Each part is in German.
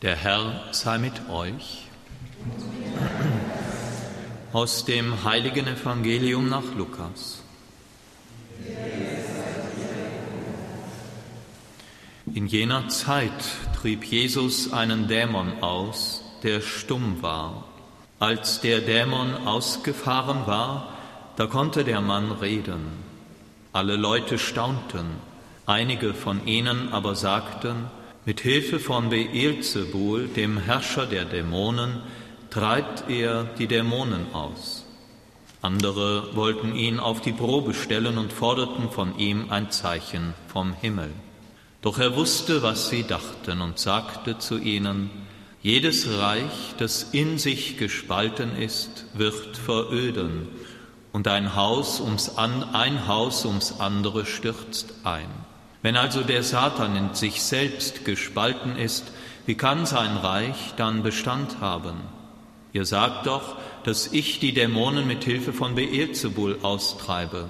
Der Herr sei mit euch. Aus dem heiligen Evangelium nach Lukas. In jener Zeit trieb Jesus einen Dämon aus, der stumm war. Als der Dämon ausgefahren war, da konnte der Mann reden. Alle Leute staunten, einige von ihnen aber sagten, mit Hilfe von Beelzebul, dem Herrscher der Dämonen, treibt er die Dämonen aus. Andere wollten ihn auf die Probe stellen und forderten von ihm ein Zeichen vom Himmel. Doch er wusste, was sie dachten und sagte zu ihnen, jedes Reich, das in sich gespalten ist, wird veröden, und ein Haus ums, ein Haus ums andere stürzt ein. Wenn also der Satan in sich selbst gespalten ist, wie kann sein Reich dann Bestand haben? Ihr sagt doch, dass ich die Dämonen mit Hilfe von Beelzebul austreibe.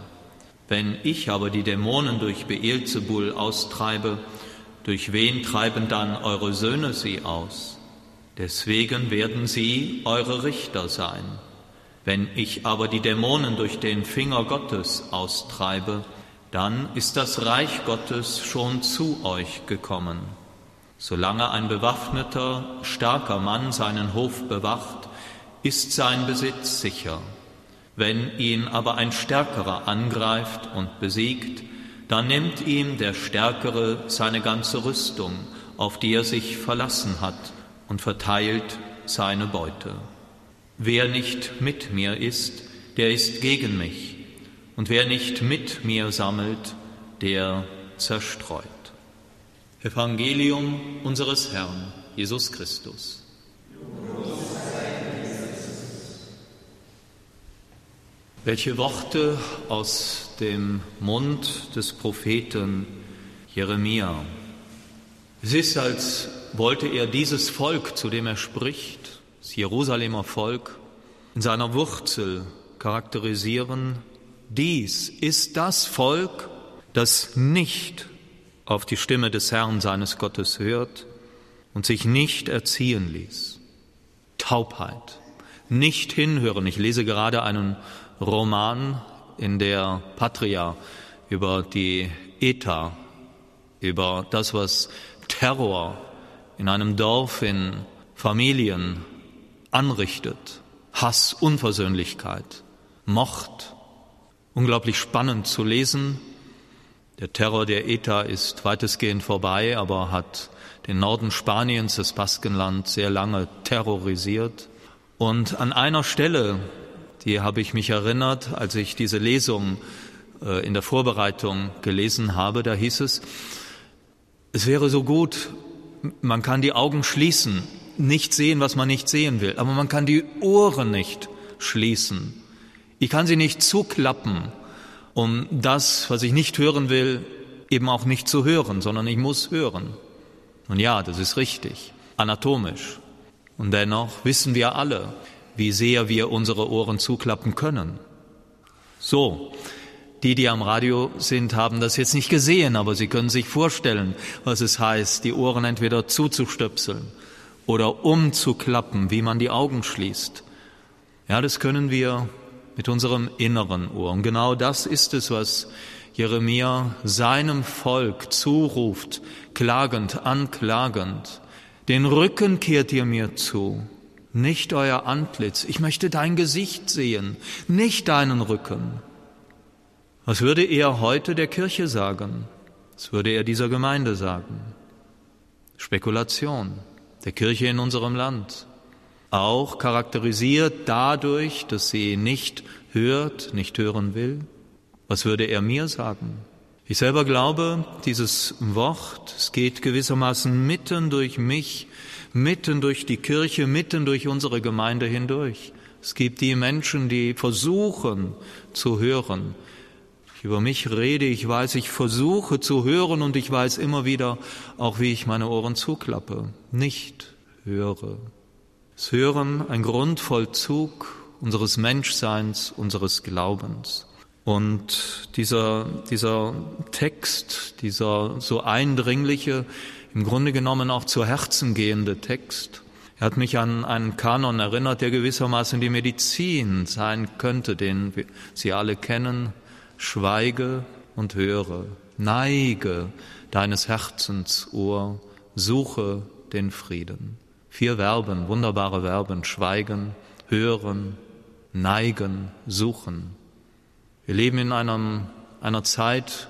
Wenn ich aber die Dämonen durch Beelzebul austreibe, durch wen treiben dann eure Söhne sie aus? Deswegen werden sie eure Richter sein. Wenn ich aber die Dämonen durch den Finger Gottes austreibe, dann ist das Reich Gottes schon zu euch gekommen. Solange ein bewaffneter, starker Mann seinen Hof bewacht, ist sein Besitz sicher. Wenn ihn aber ein Stärkerer angreift und besiegt, dann nimmt ihm der Stärkere seine ganze Rüstung, auf die er sich verlassen hat, und verteilt seine Beute. Wer nicht mit mir ist, der ist gegen mich und wer nicht mit mir sammelt, der zerstreut. Evangelium unseres Herrn Jesus Christus. Welche Worte aus dem Mund des Propheten Jeremia. Es ist, als wollte er dieses Volk, zu dem er spricht, das Jerusalemer Volk, in seiner Wurzel charakterisieren dies ist das Volk, das nicht auf die Stimme des Herrn seines Gottes hört und sich nicht erziehen ließ. Taubheit, nicht hinhören. Ich lese gerade einen Roman in der Patria über die ETA, über das, was Terror in einem Dorf, in Familien anrichtet. Hass, Unversöhnlichkeit, Mord, unglaublich spannend zu lesen. Der Terror der ETA ist weitestgehend vorbei, aber hat den Norden Spaniens, das Baskenland, sehr lange terrorisiert. Und an einer Stelle, die habe ich mich erinnert, als ich diese Lesung äh, in der Vorbereitung gelesen habe, da hieß es, es wäre so gut, man kann die Augen schließen, nicht sehen, was man nicht sehen will, aber man kann die Ohren nicht schließen. Ich kann sie nicht zuklappen, um das, was ich nicht hören will, eben auch nicht zu hören, sondern ich muss hören. Und ja, das ist richtig, anatomisch. Und dennoch wissen wir alle, wie sehr wir unsere Ohren zuklappen können. So, die, die am Radio sind, haben das jetzt nicht gesehen, aber sie können sich vorstellen, was es heißt, die Ohren entweder zuzustöpseln oder umzuklappen, wie man die Augen schließt. Ja, das können wir mit unserem inneren Ohr. Und genau das ist es, was Jeremia seinem Volk zuruft, klagend, anklagend. Den Rücken kehrt ihr mir zu, nicht euer Antlitz. Ich möchte dein Gesicht sehen, nicht deinen Rücken. Was würde er heute der Kirche sagen? Was würde er dieser Gemeinde sagen? Spekulation der Kirche in unserem Land auch charakterisiert dadurch, dass sie nicht hört, nicht hören will? Was würde er mir sagen? Ich selber glaube, dieses Wort, es geht gewissermaßen mitten durch mich, mitten durch die Kirche, mitten durch unsere Gemeinde hindurch. Es gibt die Menschen, die versuchen zu hören. Ich über mich rede, ich weiß, ich versuche zu hören und ich weiß immer wieder auch, wie ich meine Ohren zuklappe, nicht höre. Das Hören ein Grundvollzug unseres Menschseins, unseres Glaubens. Und dieser, dieser Text, dieser so eindringliche, im Grunde genommen auch zu Herzen gehende Text. Er hat mich an einen Kanon erinnert, der gewissermaßen die Medizin sein könnte, den Sie alle kennen. Schweige und höre, neige deines Herzens Ohr, suche den Frieden. Vier Verben, wunderbare Verben, schweigen, hören, neigen, suchen. Wir leben in einem, einer Zeit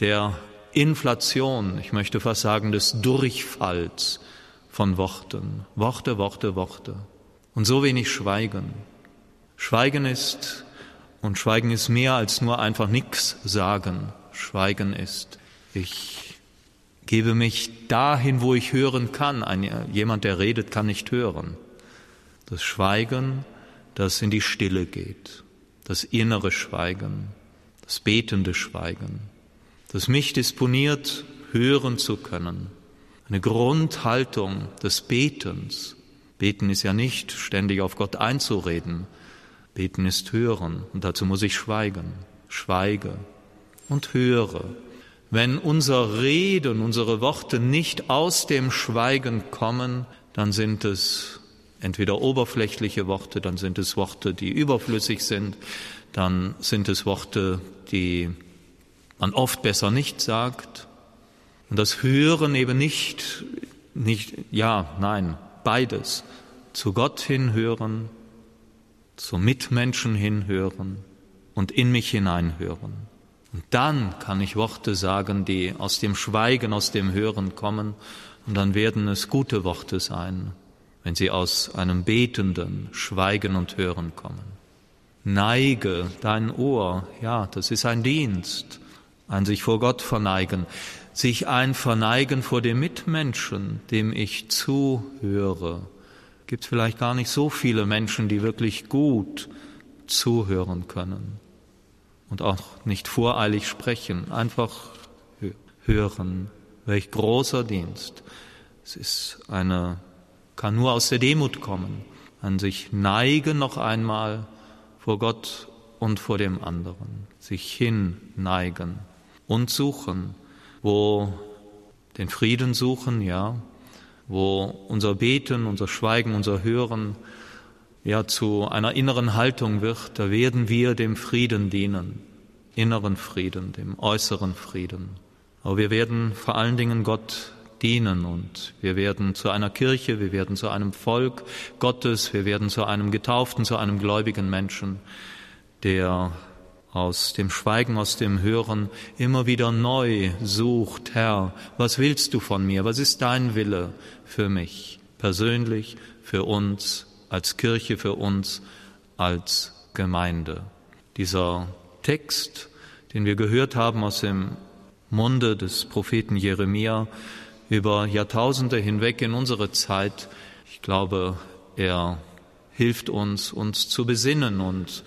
der Inflation, ich möchte fast sagen des Durchfalls von Worten. Worte, Worte, Worte. Und so wenig Schweigen. Schweigen ist, und Schweigen ist mehr als nur einfach nichts sagen. Schweigen ist, ich gebe mich dahin, wo ich hören kann. Ein, jemand, der redet, kann nicht hören. Das Schweigen, das in die Stille geht. Das innere Schweigen, das betende Schweigen, das mich disponiert, hören zu können eine Grundhaltung des Betens. Beten ist ja nicht ständig auf Gott einzureden. Beten ist hören und dazu muss ich schweigen. Schweige und höre. Wenn unser Reden, unsere Worte nicht aus dem Schweigen kommen, dann sind es entweder oberflächliche Worte, dann sind es Worte, die überflüssig sind, dann sind es Worte, die man oft besser nicht sagt, und das Hören eben nicht, nicht, ja, nein, beides. Zu Gott hinhören, zu Mitmenschen hinhören und in mich hineinhören. Und dann kann ich Worte sagen, die aus dem Schweigen, aus dem Hören kommen, und dann werden es gute Worte sein, wenn sie aus einem betenden Schweigen und Hören kommen. Neige dein Ohr, ja, das ist ein Dienst, ein sich vor Gott verneigen. Sich ein Verneigen vor dem Mitmenschen, dem ich zuhöre. Gibt vielleicht gar nicht so viele Menschen, die wirklich gut zuhören können und auch nicht voreilig sprechen, einfach hören. Welch großer Dienst. Es ist eine, kann nur aus der Demut kommen, an sich neigen noch einmal vor Gott und vor dem anderen, sich hinneigen und suchen wo den Frieden suchen, ja, wo unser Beten, unser Schweigen, unser Hören ja zu einer inneren Haltung wird, da werden wir dem Frieden dienen, inneren Frieden, dem äußeren Frieden. Aber wir werden vor allen Dingen Gott dienen und wir werden zu einer Kirche, wir werden zu einem Volk Gottes, wir werden zu einem Getauften, zu einem gläubigen Menschen, der aus dem Schweigen, aus dem Hören immer wieder neu sucht, Herr, was willst du von mir? Was ist dein Wille für mich persönlich, für uns als Kirche, für uns als Gemeinde? Dieser Text, den wir gehört haben aus dem Munde des Propheten Jeremia über Jahrtausende hinweg in unsere Zeit, ich glaube, er hilft uns, uns zu besinnen und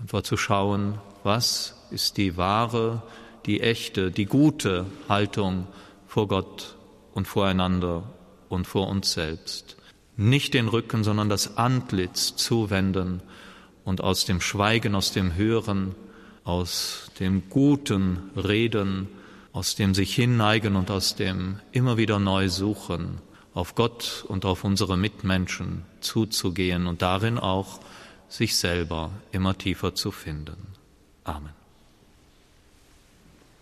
einfach zu schauen, was ist die wahre, die echte, die gute Haltung vor Gott und voreinander und vor uns selbst. Nicht den Rücken, sondern das Antlitz zuwenden und aus dem Schweigen, aus dem Hören, aus dem guten Reden, aus dem sich hinneigen und aus dem immer wieder neu suchen, auf Gott und auf unsere Mitmenschen zuzugehen und darin auch sich selber immer tiefer zu finden. Amen.